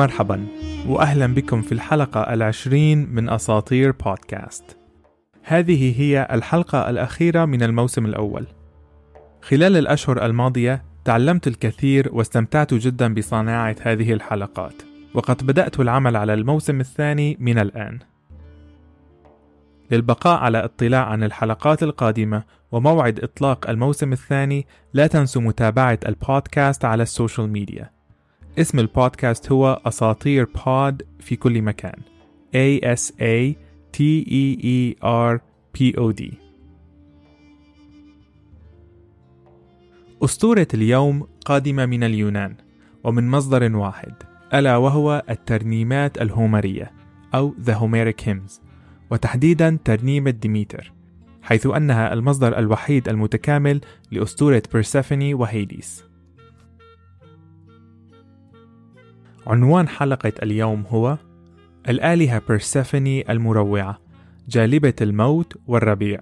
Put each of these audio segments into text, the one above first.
مرحبا وأهلا بكم في الحلقة العشرين من أساطير بودكاست. هذه هي الحلقة الأخيرة من الموسم الأول. خلال الأشهر الماضية تعلمت الكثير واستمتعت جدا بصناعة هذه الحلقات وقد بدأت العمل على الموسم الثاني من الآن. للبقاء على اطلاع عن الحلقات القادمة وموعد إطلاق الموسم الثاني لا تنسوا متابعة البودكاست على ال social media. اسم البودكاست هو أساطير بود في كل مكان. A S A T E E R P O D. أسطورة اليوم قادمة من اليونان ومن مصدر واحد ألا وهو الترنيمات الهومرية أو The Homeric Hymns وتحديدا ترنيمة ديميتر حيث أنها المصدر الوحيد المتكامل لأسطورة بيرسيفوني وهيديس. عنوان حلقة اليوم هو الآلهة بيرسيفوني المروعة جالبة الموت والربيع.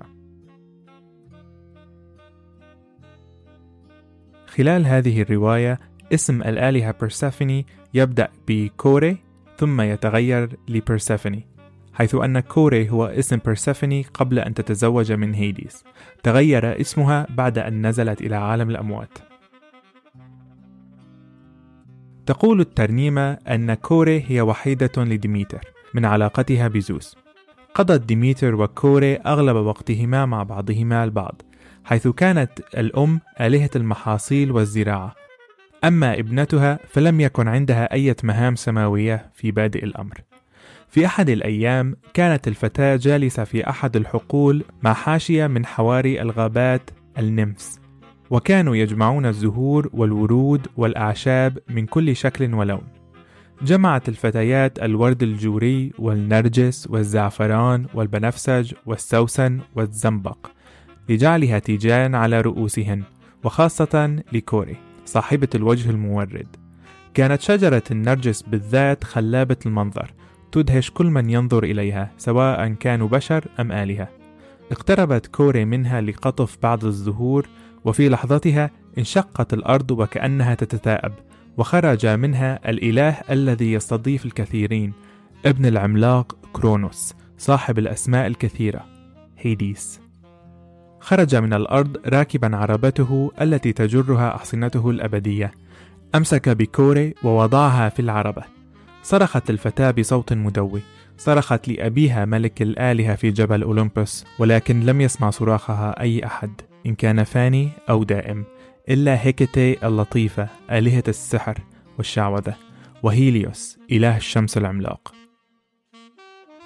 خلال هذه الرواية اسم الآلهة بيرسيفوني يبدأ بكوري ثم يتغير لبيرسيفوني حيث أن كوري هو اسم بيرسيفوني قبل أن تتزوج من هيديس. تغير اسمها بعد أن نزلت إلى عالم الأموات. تقول الترنيمة أن كوري هي وحيدة لديميتر من علاقتها بزوس. قضت ديميتر وكوري أغلب وقتهما مع بعضهما البعض حيث كانت الأم آلهة المحاصيل والزراعة. أما ابنتها فلم يكن عندها أي مهام سماوية في بادئ الأمر. في أحد الأيام كانت الفتاة جالسة في أحد الحقول مع حاشية من حواري الغابات النمس. وكانوا يجمعون الزهور والورود والأعشاب من كل شكل ولون. جمعت الفتيات الورد الجوري والنرجس والزعفران والبنفسج والسوسن والزنبق لجعلها تيجان على رؤوسهن وخاصة لكوري صاحبة الوجه المورد. كانت شجرة النرجس بالذات خلابة المنظر تدهش كل من ينظر إليها سواء كانوا بشر أم آلهة. اقتربت كوري منها لقطف بعض الزهور وفي لحظتها انشقت الأرض وكأنها تتثاءب وخرج منها الإله الذي يستضيف الكثيرين ابن العملاق كرونوس صاحب الأسماء الكثيرة هيديس. خرج من الأرض راكبا عربته التي تجرها أحصنته الأبدية. أمسك بكوري ووضعها في العربة. صرخت الفتاة بصوت مدوي. صرخت لأبيها ملك الآلهة في جبل أولمبوس ولكن لم يسمع صراخها أي أحد. إن كان فاني أو دائم إلا هيكتي اللطيفة آلهة السحر والشعوذة وهيليوس إله الشمس العملاق.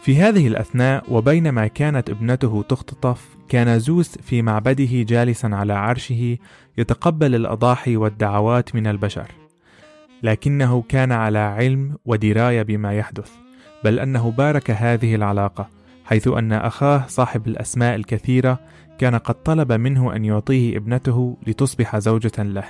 في هذه الأثناء وبينما كانت ابنته تختطف كان زوس في معبده جالسا على عرشه يتقبل الأضاحي والدعوات من البشر. لكنه كان على علم ودراية بما يحدث بل أنه بارك هذه العلاقة حيث أن أخاه صاحب الأسماء الكثيرة كان قد طلب منه أن يعطيه ابنته لتصبح زوجة له.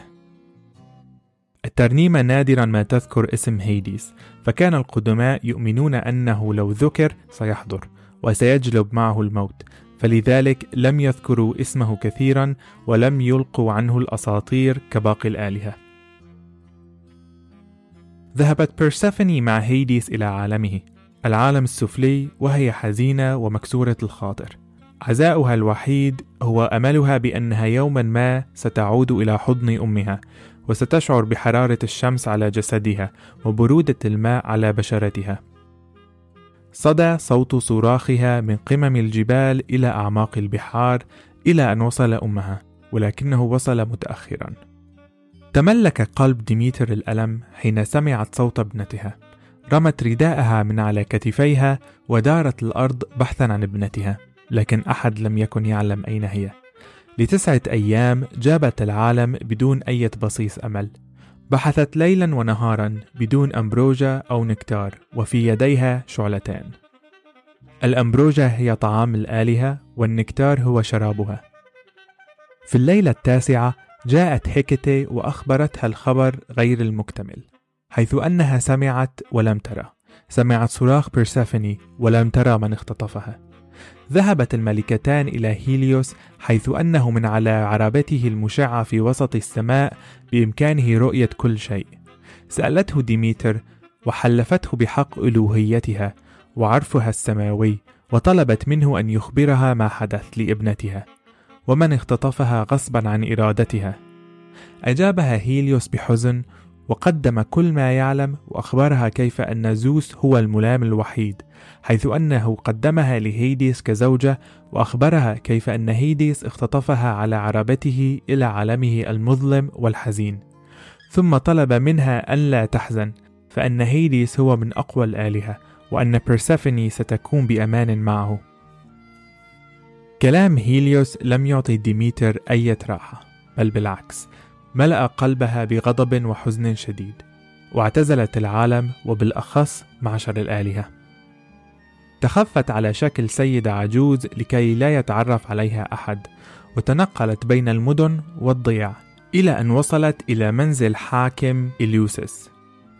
الترنيمة نادرا ما تذكر اسم هيديس، فكان القدماء يؤمنون أنه لو ذكر سيحضر، وسيجلب معه الموت، فلذلك لم يذكروا اسمه كثيرا ولم يلقوا عنه الأساطير كباقي الآلهة. ذهبت بيرسيفوني مع هيديس إلى عالمه، العالم السفلي وهي حزينة ومكسورة الخاطر. عزاؤها الوحيد هو أملها بأنها يوما ما ستعود إلى حضن أمها وستشعر بحرارة الشمس على جسدها وبرودة الماء على بشرتها. صدى صوت صراخها من قمم الجبال إلى أعماق البحار إلى أن وصل أمها ولكنه وصل متاخرا. تملك قلب ديميتر الألم حين سمعت صوت ابنتها. رمت رداءها من على كتفيها ودارت الأرض بحثا عن ابنتها لكن أحد لم يكن يعلم أين هي. لتسعة أيام جابت العالم بدون أي بصيص أمل. بحثت ليلا ونهارا بدون أمبروجة أو نكتار وفي يديها شعلتان. الأمبروجة هي طعام الآلهة والنكتار هو شرابها. في الليلة التاسعة جاءت هيكتي وأخبرتها الخبر غير المكتمل. حيث أنها سمعت ولم ترى. سمعت صراخ بيرسافني ولم ترى من اختطفها. ذهبت الملكتان إلى هيليوس حيث أنه من على عربته المشعة في وسط السماء بإمكانه رؤية كل شيء. سألته ديميتر: وحلفته بحق ألوهيتها وعرفها السماوي وطلبت منه أن يخبرها ما حدث لابنتها ومن اختطفها غصبا عن إرادتها. أجابها هيليوس بحزن وقدم كل ما يعلم وأخبرها كيف أن زوس هو الملام الوحيد حيث أنه قدمها لهيديس كزوجة وأخبرها كيف أن هيديس اختطفها على عربته إلى عالمه المظلم والحزين. ثم طلب منها أن لا تحزن فأن هيديس هو من أقوى الآلهة وأن بيرسيفوني ستكون بأمان معه. كلام هيليوس لم يعطي ديميتر أي راحة بل بالعكس. ملأ قلبها بغضب وحزن شديد واعتزلت العالم وبالأخص معشر الآلهة. تخفت على شكل سيدة عجوز لكي لا يتعرف عليها أحد وتنقلت بين المدن والضياع إلى أن وصلت إلى منزل حاكم إليوسس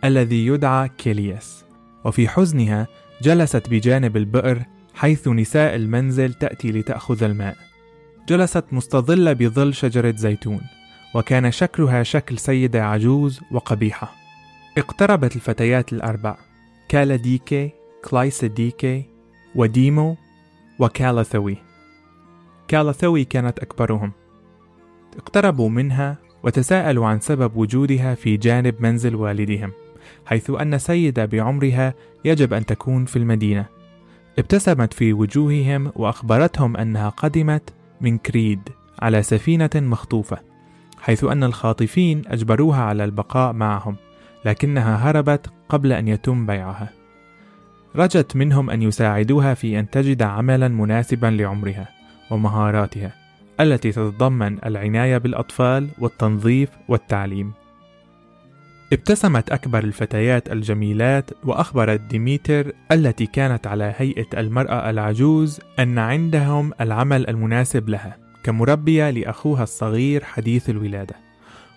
الذي يدعى كيلياس. وفي حزنها جلست بجانب البئر حيث نساء المنزل تأتي لتأخذ الماء. جلست مستظلة بظل شجرة زيتون. وكان شكلها شكل سيدة عجوز وقبيحة. اقتربت الفتيات الأربع كالاديكي كلايسديكي وديمو وكالثوي كالثوي كانت أكبرهم. اقتربوا منها وتساءلوا عن سبب وجودها في جانب منزل والدهم حيث أن سيدة بعمرها يجب أن تكون في المدينة. ابتسمت في وجوههم وأخبرتهم أنها قدمت من كريد على سفينة مخطوفة. حيث أن الخاطفين أجبروها على البقاء معهم لكنها هربت قبل أن يتم بيعها. رجت منهم أن يساعدوها في أن تجد عملا مناسبا لعمرها ومهاراتها التي تتضمن العناية بالأطفال والتنظيف والتعليم. ابتسمت أكبر الفتيات الجميلات وأخبرت ديميتر التي كانت على هيئة المرأة العجوز أن عندهم العمل المناسب لها. كمربية لأخوها الصغير حديث الولادة.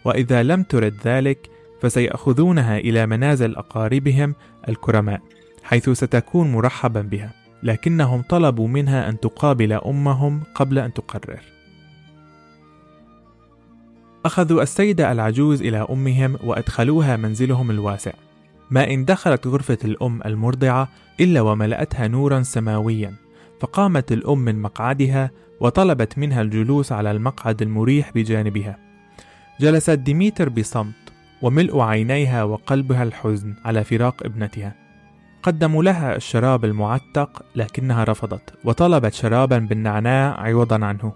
وإذا لم ترد ذلك فسيأخذونها إلى منازل أقاربهم الكرماء حيث ستكون مرحبا بها. لكنهم طلبوا منها أن تقابل أمهم قبل أن تقرر. أخذوا السيدة العجوز إلى أمهم وأدخلوها منزلهم الواسع. ما إن دخلت غرفة الأم المرضعة إلا وملأتها نورا سماويا. فقامت الأم من مقعدها وطلبت منها الجلوس على المقعد المريح بجانبها. جلست ديميتر بصمت وملء عينيها وقلبها الحزن على فراق ابنتها. قدموا لها الشراب المعتق لكنها رفضت وطلبت شرابا بالنعناع عوضا عنه.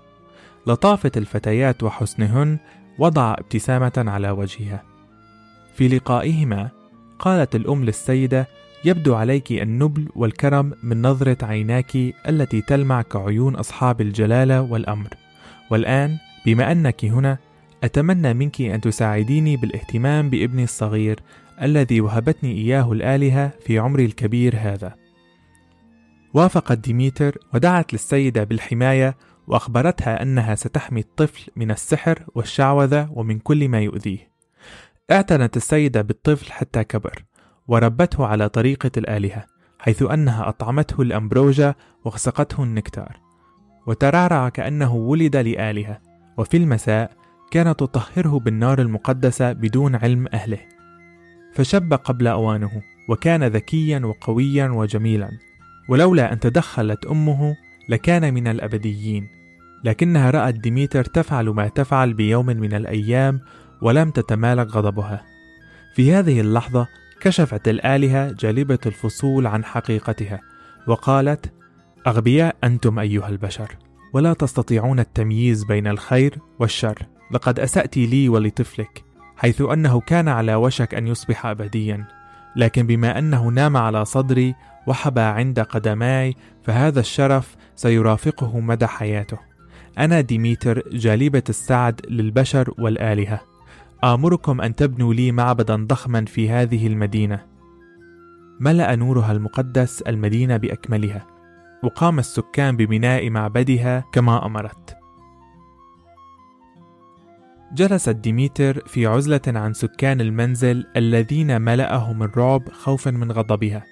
لطافة الفتيات وحسنهن وضع ابتسامة على وجهها. في لقائهما قالت الأم للسيدة يبدو عليك النبل والكرم من نظرة عيناك التي تلمع كعيون أصحاب الجلالة والأمر. والآن بما أنك هنا أتمنى منك أن تساعديني بالاهتمام بابني الصغير الذي وهبتني إياه الآلهة في عمري الكبير هذا. وافقت ديميتر ودعت للسيدة بالحماية وأخبرتها أنها ستحمي الطفل من السحر والشعوذة ومن كل ما يؤذيه. اعتنت السيدة بالطفل حتى كبر. وربته على طريقة الآلهة حيث أنها أطعمته الأمبروجة وسقته النكتار. وترعرع كأنه ولد لآلهة وفي المساء كانت تطهره بالنار المقدسة بدون علم أهله. فشب قبل أوانه وكان ذكيا وقويا وجميلا. ولولا أن تدخلت أمه لكان من الأبديين. لكنها رأت ديميتر تفعل ما تفعل بيوم من الأيام ولم تتمالك غضبها. في هذه اللحظة كشفت الآلهة جالبة الفصول عن حقيقتها وقالت أغبياء أنتم أيها البشر ولا تستطيعون التمييز بين الخير والشر. لقد أسأت لي ولطفلك حيث أنه كان على وشك أن يصبح أبديا. لكن بما أنه نام على صدري وحبى عند قدماي فهذا الشرف سيرافقه مدى حياته. أنا ديميتر جالبة السعد للبشر والآلهة. آمركم أن تبنوا لي معبدا ضخما في هذه المدينة. ملأ نورها المقدس المدينة بأكملها وقام السكان ببناء معبدها كما أمرت. جلست ديميتر في عزلة عن سكان المنزل الذين ملأهم الرعب خوفا من غضبها.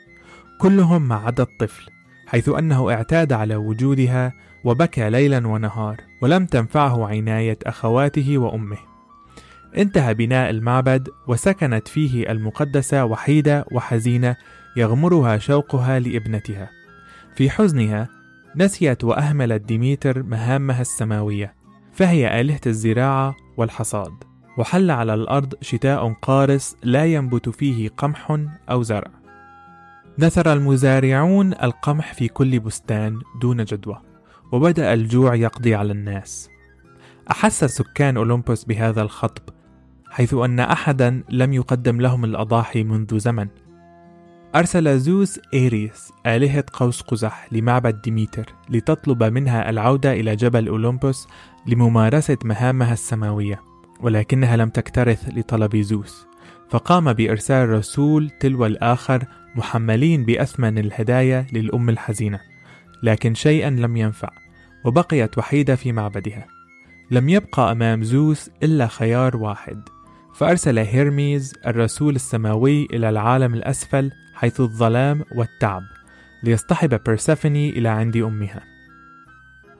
كلهم ما عدا الطفل حيث أنه اعتاد على وجودها وبكى ليلا ونهار ولم تنفعه عناية أخواته وأمه. انتهى بناء المعبد وسكنت فيه المقدسة وحيدة وحزينة يغمرها شوقها لابنتها. في حزنها نسيت وأهملت ديميتر مهامها السماوية فهي آلهة الزراعة والحصاد. وحل على الأرض شتاء قارس لا ينبت فيه قمح أو زرع. نثر المزارعون القمح في كل بستان دون جدوى وبدأ الجوع يقضي على الناس. أحس سكان أولمبوس بهذا الخطب حيث أن أحدا لم يقدم لهم الأضاحي منذ زمن. أرسل زوس إيريس آلهة قوس قزح لمعبد ديميتر لتطلب منها العودة إلى جبل أولمبوس لممارسة مهامها السماوية ولكنها لم تكترث لطلب زوس. فقام بإرسال رسول تلو الآخر محملين بأثمن الهدايا للأم الحزينة لكن شيئا لم ينفع وبقيت وحيدة في معبدها. لم يبقى أمام زوس إلا خيار واحد. فأرسل هيرميز الرسول السماوي إلى العالم الأسفل حيث الظلام والتعب ليصطحب بيرسفني إلى عند أمها.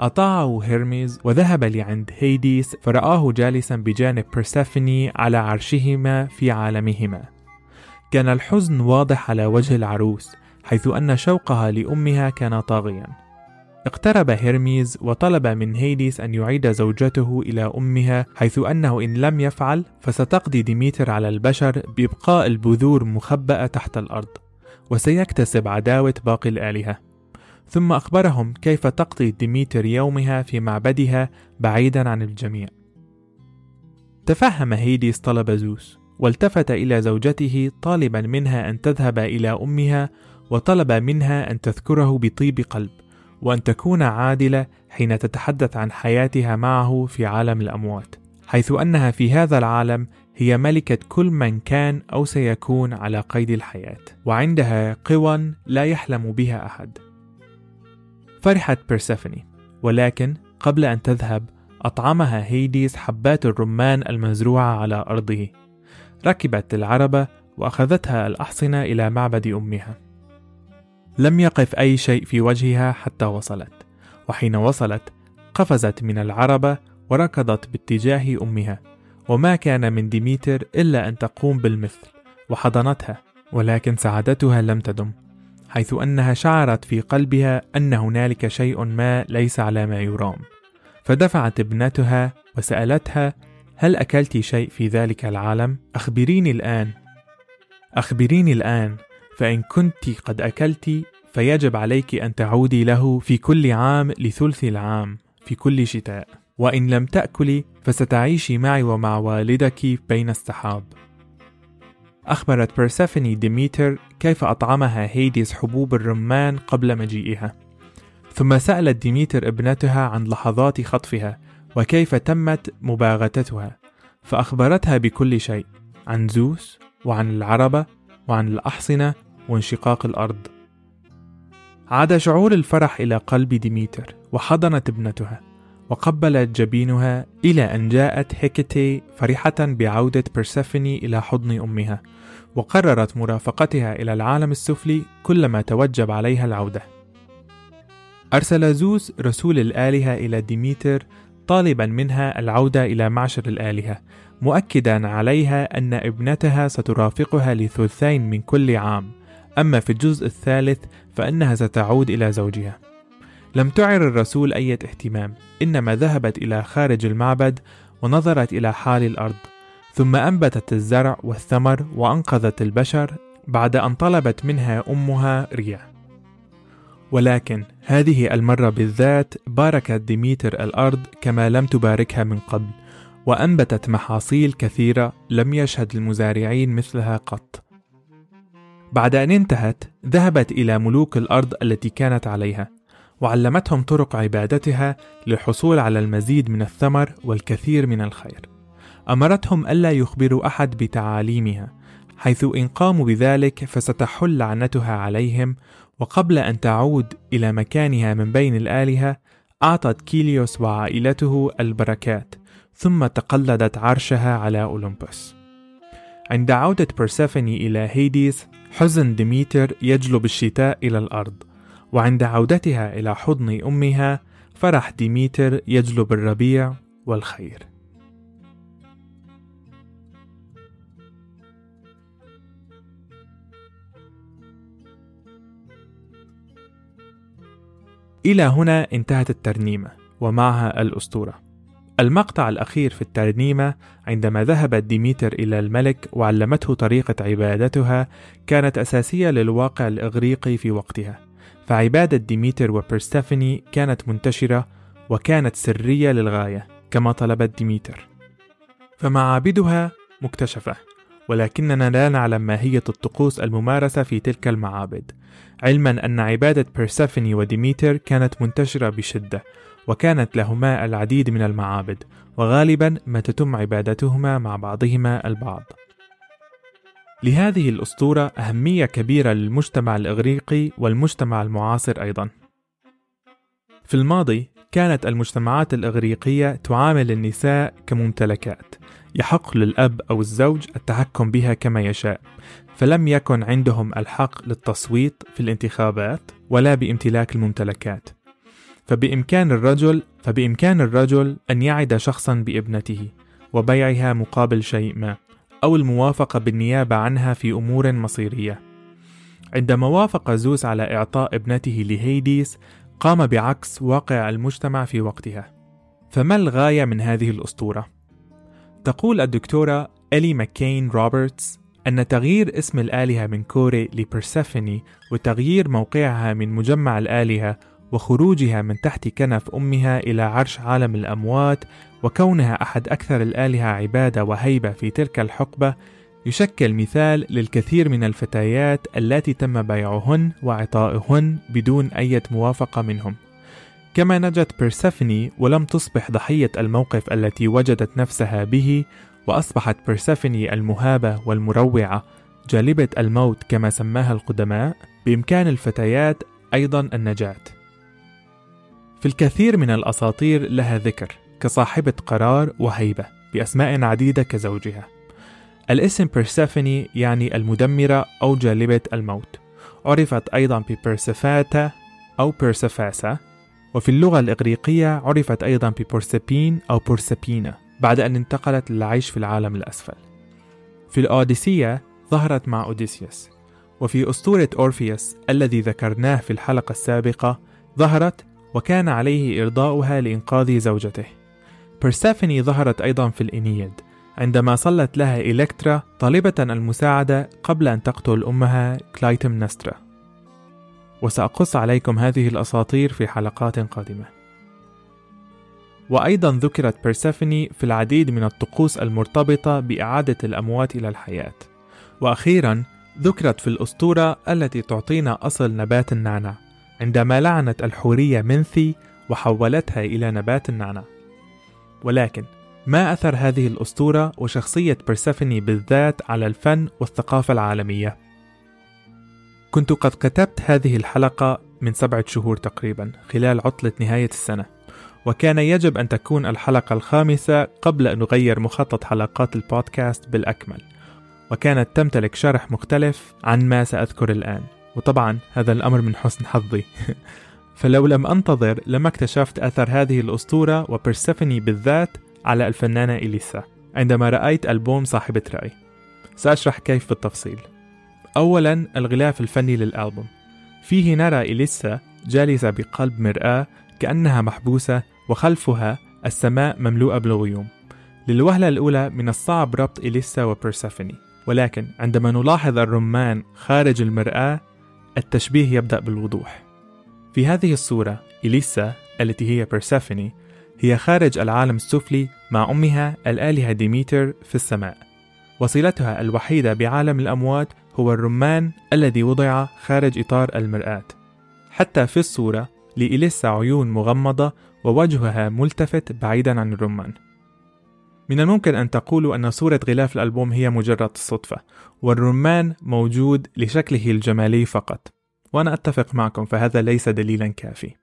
أطاعه هيرميز وذهب لعند هيديس فرآه جالسا بجانب بيرسفني على عرشهما في عالمهما. كان الحزن واضح على وجه العروس حيث أن شوقها لأمها كان طاغيا. اقترب هيرميز وطلب من هيديس أن يعيد زوجته إلى أمها حيث أنه إن لم يفعل فستقضي ديميتر على البشر بإبقاء البذور مخبأة تحت الأرض وسيكتسب عداوة باقي الآلهة. ثم أخبرهم كيف تقضي ديميتر يومها في معبدها بعيدا عن الجميع. تفهم هيديس طلب زوس والتفت إلى زوجته طالبا منها أن تذهب إلى أمها وطلب منها أن تذكره بطيب قلب. وأن تكون عادلة حين تتحدث عن حياتها معه في عالم الأموات حيث أنها في هذا العالم هي ملكة كل من كان أو سيكون على قيد الحياة وعندها قوى لا يحلم بها أحد. فرحت بيرسيفوني ولكن قبل أن تذهب أطعمها هيديس حبات الرمان المزروعة على أرضه. ركبت العربة وأخذتها الأحصنة إلى معبد أمها. لم يقف أي شيء في وجهها حتى وصلت. وحين وصلت قفزت من العربة وركضت باتجاه أمها. وما كان من ديميتر إلا أن تقوم بالمثل وحضنتها ولكن سعادتها لم تدم حيث أنها شعرت في قلبها أن هنالك شيء ما ليس على ما يرام. فدفعت ابنتها وسألتها هل أكلت شيء في ذلك العالم؟ أخبريني الآن. أخبريني الآن. فإن كنت قد أكلت فيجب عليك أن تعودي له في كل عام لثلث العام في كل شتاء. وإن لم تأكلي فستعيشي معي ومع والدك بين السحاب. أخبرت بيرسيفوني ديميتر كيف أطعمها هيديس حبوب الرمان قبل مجيئها. ثم سألت ديميتر ابنتها عن لحظات خطفها وكيف تمت مباغتتها. فأخبرتها بكل شيء عن زوس وعن العربة وعن الأحصنة وانشقاق الأرض. عاد شعور الفرح إلى قلب ديميتر وحضنت ابنتها وقبلت جبينها إلى أن جاءت هيكتي فرحة بعودة بيرسيفوني إلى حضن أمها وقررت مرافقتها إلى العالم السفلي كلما توجب عليها العودة. أرسل زوس رسول الآلهة إلى ديميتر طالبا منها العودة إلى معشر الآلهة مؤكدا عليها أن ابنتها سترافقها لثلثين من كل عام. أما في الجزء الثالث فإنها ستعود إلى زوجها. لم تعر الرسول أي اهتمام إنما ذهبت إلى خارج المعبد ونظرت إلى حال الأرض ثم أنبتت الزرع والثمر وأنقذت البشر بعد أن طلبت منها أمها ريع ولكن هذه المرة بالذات باركت ديميتر الأرض كما لم تباركها من قبل وأنبتت محاصيل كثيرة لم يشهد المزارعين مثلها قط. بعد أن انتهت ذهبت إلى ملوك الأرض التي كانت عليها وعلمتهم طرق عبادتها للحصول على المزيد من الثمر والكثير من الخير. أمرتهم ألا يخبروا أحد بتعاليمها حيث إن قاموا بذلك فستحل لعنتها عليهم وقبل أن تعود إلى مكانها من بين الآلهة أعطت كيليوس وعائلته البركات ثم تقلدت عرشها على أولمبوس. عند عودة بيرسيفوني إلى هيديس حزن ديميتر يجلب الشتاء إلى الأرض وعند عودتها إلى حضن أمها فرح ديميتر يجلب الربيع والخير. إلى هنا انتهت الترنيمة ومعها الأسطورة. المقطع الأخير في الترنيمة عندما ذهبت ديميتر إلى الملك وعلمته طريقة عبادتها كانت أساسية للواقع الإغريقي في وقتها. فعبادة ديميتر وبيرسيفوني كانت منتشرة وكانت سرية للغاية كما طلبت ديميتر. فمعابدها مكتشفة ولكننا لا نعلم ماهية الطقوس الممارسة في تلك المعابد. علما أن عبادة بيرسفني وديميتر كانت منتشرة بشدة وكانت لهما العديد من المعابد وغالبا ما تتم عبادتهما مع بعضهما البعض. لهذه الأسطورة أهمية كبيرة للمجتمع الإغريقي والمجتمع المعاصر أيضا. في الماضي كانت المجتمعات الإغريقية تعامل النساء كممتلكات يحق للأب أو الزوج التحكم بها كما يشاء فلم يكن عندهم الحق للتصويت في الانتخابات ولا بامتلاك الممتلكات. فبإمكان الرجل فبإمكان الرجل أن يعد شخصا بابنته وبيعها مقابل شيء ما أو الموافقة بالنيابة عنها في أمور مصيرية عندما وافق زوس على إعطاء ابنته لهيديس قام بعكس واقع المجتمع في وقتها فما الغاية من هذه الأسطورة؟ تقول الدكتورة إلي ماكين روبرتس أن تغيير اسم الآلهة من كوري لبرسفني وتغيير موقعها من مجمع الآلهة وخروجها من تحت كنف أمها إلى عرش عالم الأموات وكونها أحد أكثر الآلهة عبادة وهيبة في تلك الحقبة يشكل مثال للكثير من الفتيات التي تم بيعهن وعطائهن بدون أي موافقة منهم. كما نجت بيرسفني ولم تصبح ضحية الموقف التي وجدت نفسها به وأصبحت بيرسفني المهابة والمروعة جالبة الموت كما سماها القدماء بإمكان الفتيات أيضا النجاة. في الكثير من الأساطير لها ذكر كصاحبة قرار وهيبة بأسماء عديدة كزوجها. الاسم بيرسيفوني يعني المدمرة أو جالبة الموت. عرفت أيضا ببيرسفاتا أو بيرسفاسا وفي اللغة الإغريقية عرفت أيضا ببروسربين أو بروسربينا بعد أن انتقلت للعيش في العالم الأسفل. في الأوديسية ظهرت مع أوديسيوس وفي أسطورة أورفيوس الذي ذكرناه في الحلقة السابقة ظهرت وكان عليه إرضاؤها لإنقاذ زوجته. بيرسافيني ظهرت أيضا في الإنيد عندما صلت لها إلكترا طالبة المساعدة قبل أن تقتل أمها كلايتم نسترا وسأقص عليكم هذه الأساطير في حلقات قادمة. وأيضا ذكرت بيرسافيني في العديد من الطقوس المرتبطة بإعادة الأموات إلى الحياة. وأخيرا ذكرت في الأسطورة التي تعطينا أصل نبات النعناع. عندما لعنت الحورية منثي وحولتها إلى نبات النعناع ولكن ما أثر هذه الأسطورة وشخصية بيرسفني بالذات على الفن والثقافة العالمية؟ كنت قد كتبت هذه الحلقة من سبعة شهور تقريبا خلال عطلة نهاية السنة وكان يجب أن تكون الحلقة الخامسة قبل أن نغير مخطط حلقات البودكاست بالأكمل وكانت تمتلك شرح مختلف عن ما سأذكر الآن وطبعا هذا الأمر من حسن حظي. فلو لم أنتظر لما اكتشفت أثر هذه الأسطورة وبرسفني بالذات على الفنانة إليسا عندما رأيت ألبوم صاحبة رأي. سأشرح كيف بالتفصيل. أولا الغلاف الفني للألبوم. فيه نرى إليسا جالسة بقلب مرآة كأنها محبوسة وخلفها السماء مملوءة بالغيوم. للوهلة الأولى من الصعب ربط إليسا وبرسفني. ولكن عندما نلاحظ الرمان خارج المرآة التشبيه يبدأ بالوضوح. في هذه الصورة إليسا التي هي بيرسافيني هي خارج العالم السفلي مع أمها الآلهة ديميتر في السماء. وصلتها الوحيدة بعالم الأموات هو الرمان الذي وضع خارج إطار المرآة. حتى في الصورة لإليسا عيون مغمضة ووجهها ملتفت بعيدا عن الرمان. من الممكن أن تقولوا أن صورة غلاف الألبوم هي مجرد صدفة والرمان موجود لشكله الجمالي فقط وأنا أتفق معكم فهذا ليس دليلا كافي.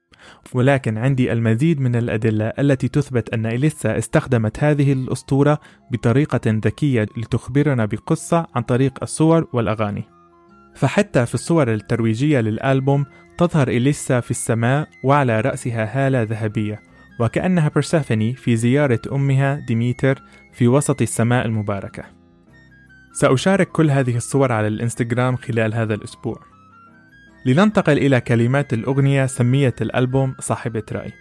ولكن عندي المزيد من الأدلة التي تثبت أن إليسا استخدمت هذه الأسطورة بطريقة ذكية لتخبرنا بقصة عن طريق الصور والأغاني. فحتى في الصور الترويجية للألبوم تظهر إليسا في السماء وعلى رأسها هالة ذهبية. وكأنها برسافني في زيارة أمها ديميتر في وسط السماء المباركة. سأشارك كل هذه الصور على الإنستغرام خلال هذا الأسبوع. لننتقل إلى كلمات الأغنية سمية الألبوم صاحبة رأي.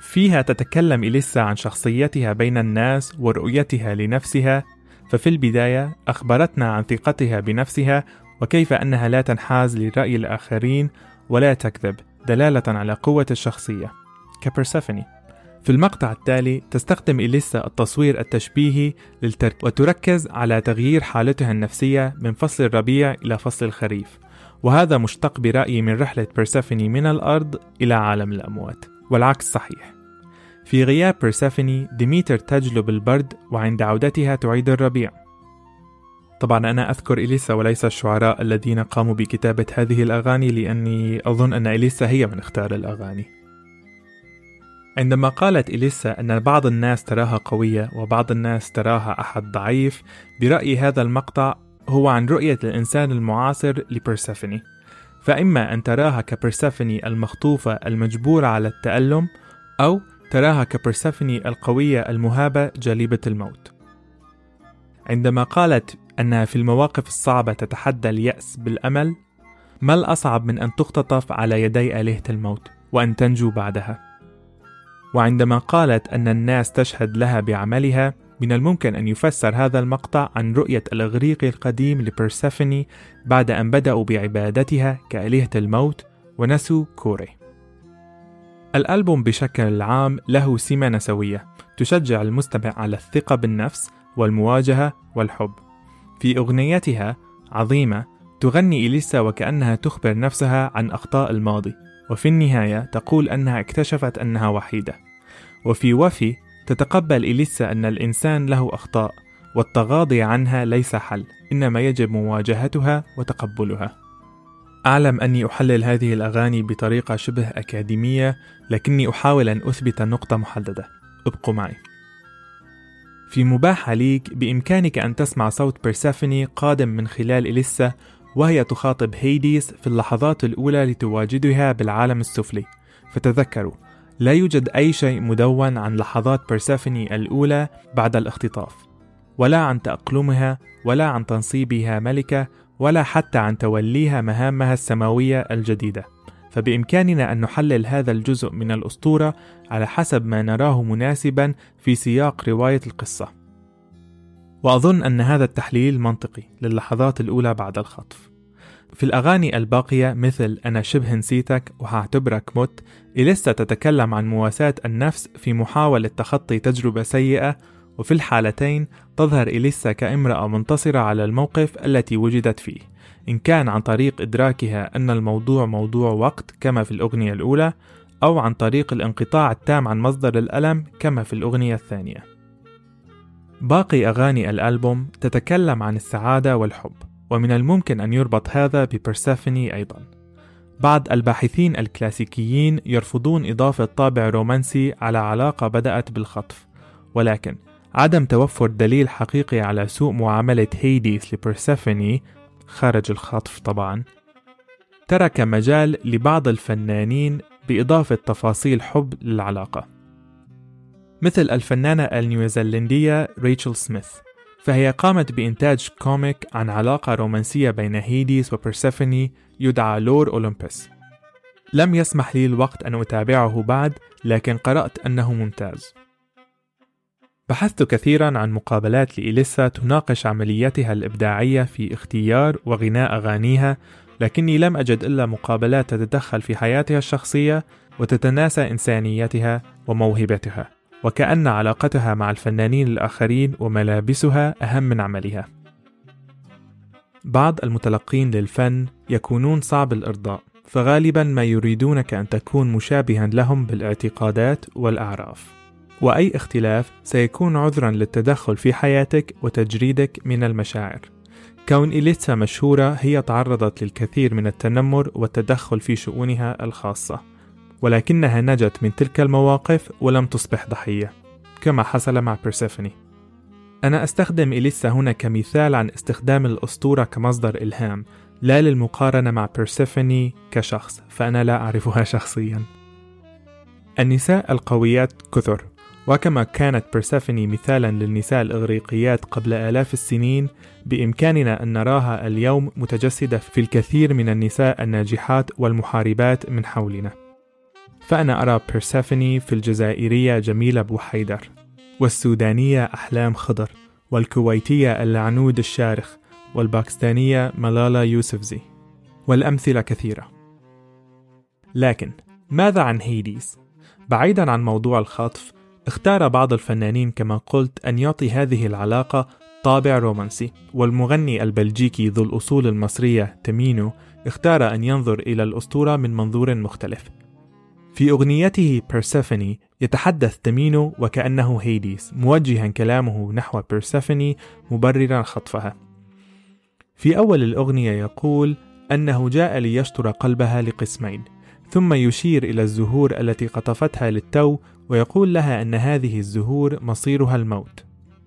فيها تتكلم إليسا عن شخصيتها بين الناس ورؤيتها لنفسها ففي البداية أخبرتنا عن ثقتها بنفسها وكيف أنها لا تنحاز لرأي الآخرين ولا تكذب دلالة على قوة الشخصية. كبرسفني في المقطع التالي تستخدم إليسا التصوير التشبيهي للترك وتركز على تغيير حالتها النفسية من فصل الربيع إلى فصل الخريف وهذا مشتق برأيي من رحلة بيرسفني من الأرض إلى عالم الأموات والعكس صحيح. في غياب بيرسفني ديميتر تجلب البرد وعند عودتها تعيد الربيع. طبعا أنا أذكر إليسا وليس الشعراء الذين قاموا بكتابة هذه الأغاني لأني أظن أن إليسا هي من اختار الأغاني. عندما قالت إليسا أن بعض الناس تراها قوية وبعض الناس تراها أحد ضعيف برأيي هذا المقطع هو عن رؤية الإنسان المعاصر لبرسفني فإما أن تراها كبرسفني المخطوفة المجبورة على التألم أو تراها كبرسفني القوية المهابة جليبة الموت. عندما قالت أنها في المواقف الصعبة تتحدى اليأس بالأمل ما الأصعب من أن تختطف على يدي آلهة الموت وأن تنجو بعدها؟ وعندما قالت أن الناس تشهد لها بعملها من الممكن أن يفسر هذا المقطع عن رؤية الإغريق القديم لبرسفني بعد أن بدأوا بعبادتها كآلهة الموت ونسوا كوري الألبوم بشكل عام له سمة نسوية تشجع المستمع على الثقة بالنفس والمواجهة والحب. في أغنيتها عظيمة تغني إليسا وكأنها تخبر نفسها عن أخطاء الماضي. وفي النهاية تقول أنها اكتشفت أنها وحيدة. وفي وفي تتقبل إليسا أن الإنسان له أخطاء والتغاضي عنها ليس حل إنما يجب مواجهتها وتقبلها. أعلم أني أحلل هذه الأغاني بطريقة شبه أكاديمية لكني أحاول أن أثبت نقطة محددة. ابقوا معي. في مباح عليك بإمكانك أن تسمع صوت بيرسافوني قادم من خلال إليسا وهي تخاطب هيديس في اللحظات الأولى لتواجدها بالعالم السفلي. فتذكروا لا يوجد أي شيء مدون عن لحظات بيرسافوني الأولى بعد الاختطاف. ولا عن تأقلمها ولا عن تنصيبها ملكة ولا حتى عن توليها مهامها السماوية الجديدة. فبإمكاننا أن نحلل هذا الجزء من الأسطورة على حسب ما نراه مناسبا في سياق رواية القصة. وأظن أن هذا التحليل منطقي للحظات الأولى بعد الخطف. في الأغاني الباقية مثل أنا شبه نسيتك وهعتبرك مت إليسا تتكلم عن مواساة النفس في محاولة تخطي تجربة سيئة وفي الحالتين تظهر إليسا كامرأة منتصرة على الموقف التي وجدت فيه إن كان عن طريق إدراكها أن الموضوع موضوع وقت كما في الأغنية الأولى أو عن طريق الانقطاع التام عن مصدر الألم كما في الأغنية الثانية. باقي أغاني الألبوم تتكلم عن السعادة والحب ومن الممكن أن يربط هذا ببرسافوني أيضا. بعض الباحثين الكلاسيكيين يرفضون إضافة طابع رومانسي على علاقة بدأت بالخطف ولكن عدم توفر دليل حقيقي على سوء معاملة هيديس لبرسافوني خارج الخطف طبعا. ترك مجال لبعض الفنانين بإضافة تفاصيل حب للعلاقة. مثل الفنانة النيوزيلندية ريتشل سميث فهي قامت بإنتاج comic عن علاقة رومانسية بين هيديس وبرسيفوني يدعى Lore Olympus لم يسمح لي الوقت أن أتابعه بعد لكن قرأت أنه ممتاز. بحثت كثيرا عن مقابلات لإليسا تناقش عملياتها الإبداعية في اختيار وغناء أغانيها لكني لم أجد إلا مقابلات تتدخل في حياتها الشخصية وتتناسى إنسانيتها وموهبتها. وكأن علاقتها مع الفنانين الآخرين وملابسها أهم من عملها. بعض المتلقين للفن يكونون صعب الإرضاء فغالبا ما يريدونك أن تكون مشابها لهم بالاعتقادات والأعراف. وأي اختلاف سيكون عذرا للتدخل في حياتك وتجريدك من المشاعر. كون إليتسا مشهورة هي تعرضت للكثير من التنمر والتدخل في شؤونها الخاصة. ولكنها نجت من تلك المواقف ولم تصبح ضحية كما حصل مع بيرسيفوني أنا أستخدم إليسا هنا كمثال عن استخدام الأسطورة كمصدر إلهام لا للمقارنة مع بيرسيفوني كشخص فأنا لا أعرفها شخصيا. النساء القويات كثر وكما كانت بيرسيفوني مثالا للنساء الإغريقيات قبل آلاف السنين بإمكاننا أن نراها اليوم متجسدة في الكثير من النساء الناجحات والمحاربات من حولنا. فأنا أرى بيرسيفوني في الجزائرية جميلة بوحيدر والسودانية أحلام خضر والكويتية العنود الشارخ والباكستانية ملالا يوسفزي والأمثلة كثيرة لكن ماذا عن هيديز؟ بعيدا عن موضوع الخطف اختار بعض الفنانين كما قلت أن يعطي هذه العلاقة طابع رومانسي والمغني البلجيكي ذو الأصول المصرية تمينو اختار أن ينظر إلى الأسطورة من منظور مختلف في أغنيته بيرسيفوني يتحدث تمينو وكأنه هيديس موجها كلامه نحو بيرسيفوني مبررا خطفها. في أول الأغنية يقول أنه جاء ليشطر قلبها لقسمين ثم يشير إلى الزهور التي قطفتها للتو ويقول لها أن هذه الزهور مصيرها الموت.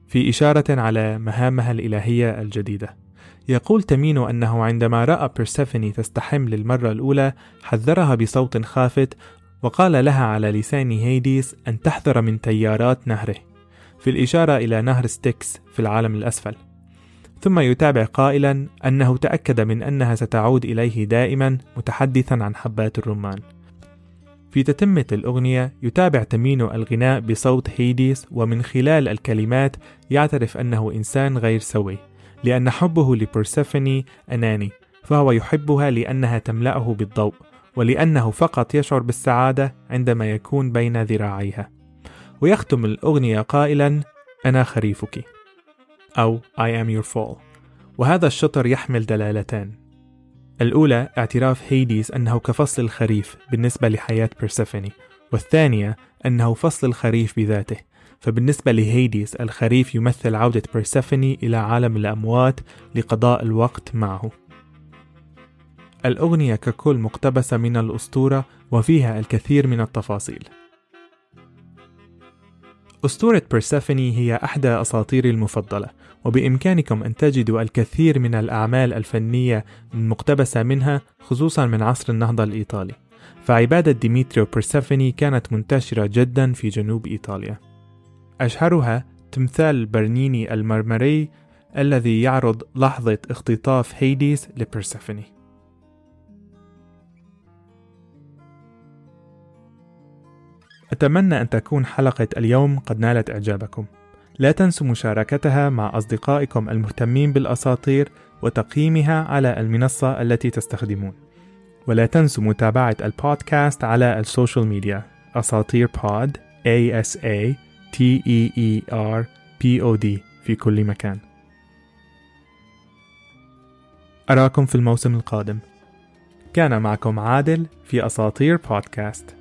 في إشارة على مهامها الإلهية الجديدة. يقول تمينو أنه عندما رأى بيرسيفوني تستحم للمرة الأولى حذرها بصوت خافت وقال لها على لسان هيديس أن تحذر من تيارات نهره في الإشارة إلى نهر ستيكس في العالم الأسفل. ثم يتابع قائلا أنه تأكد من أنها ستعود إليه دائما متحدثا عن حبات الرمان. في تتمة الأغنية يتابع تمينو الغناء بصوت هيديس ومن خلال الكلمات يعترف أنه إنسان غير سوي لأن حبه لبرسيفوني أناني فهو يحبها لأنها تملأه بالضوء. ولأنه فقط يشعر بالسعادة عندما يكون بين ذراعيها. ويختم الأغنية قائلا أنا خريفك أو I am your fall وهذا الشطر يحمل دلالتان. الأولى اعتراف هيديس أنه كفصل الخريف بالنسبة لحياة بيرسيفوني والثانية أنه فصل الخريف بذاته. فبالنسبة لهيديس الخريف يمثل عودة بيرسيفوني إلى عالم الأموات لقضاء الوقت معه. الأغنية ككل مقتبسة من الأسطورة وفيها الكثير من التفاصيل. أسطورة بيرسيفوني هي أحدى أساطيري المفضلة وبإمكانكم أن تجدوا الكثير من الأعمال الفنية المقتبسة منها خصوصا من عصر النهضة الإيطالي. فعبادة ديميتر وبيرسيفوني كانت منتشرة جدا في جنوب إيطاليا. أشهرها تمثال برنيني المرمري الذي يعرض لحظة اختطاف هيديس لبيرسيفوني أتمنى أن تكون حلقة اليوم قد نالت إعجابكم. لا تنسوا مشاركتها مع أصدقائكم المهتمين بالأساطير وتقييمها على المنصة التي تستخدمون. ولا تنسوا متابعة البودكاست على ال social media. أساطير بود A S A T E E R P O D في كل مكان. أراكم في الموسم القادم. كان معكم عادل في أساطير بودكاست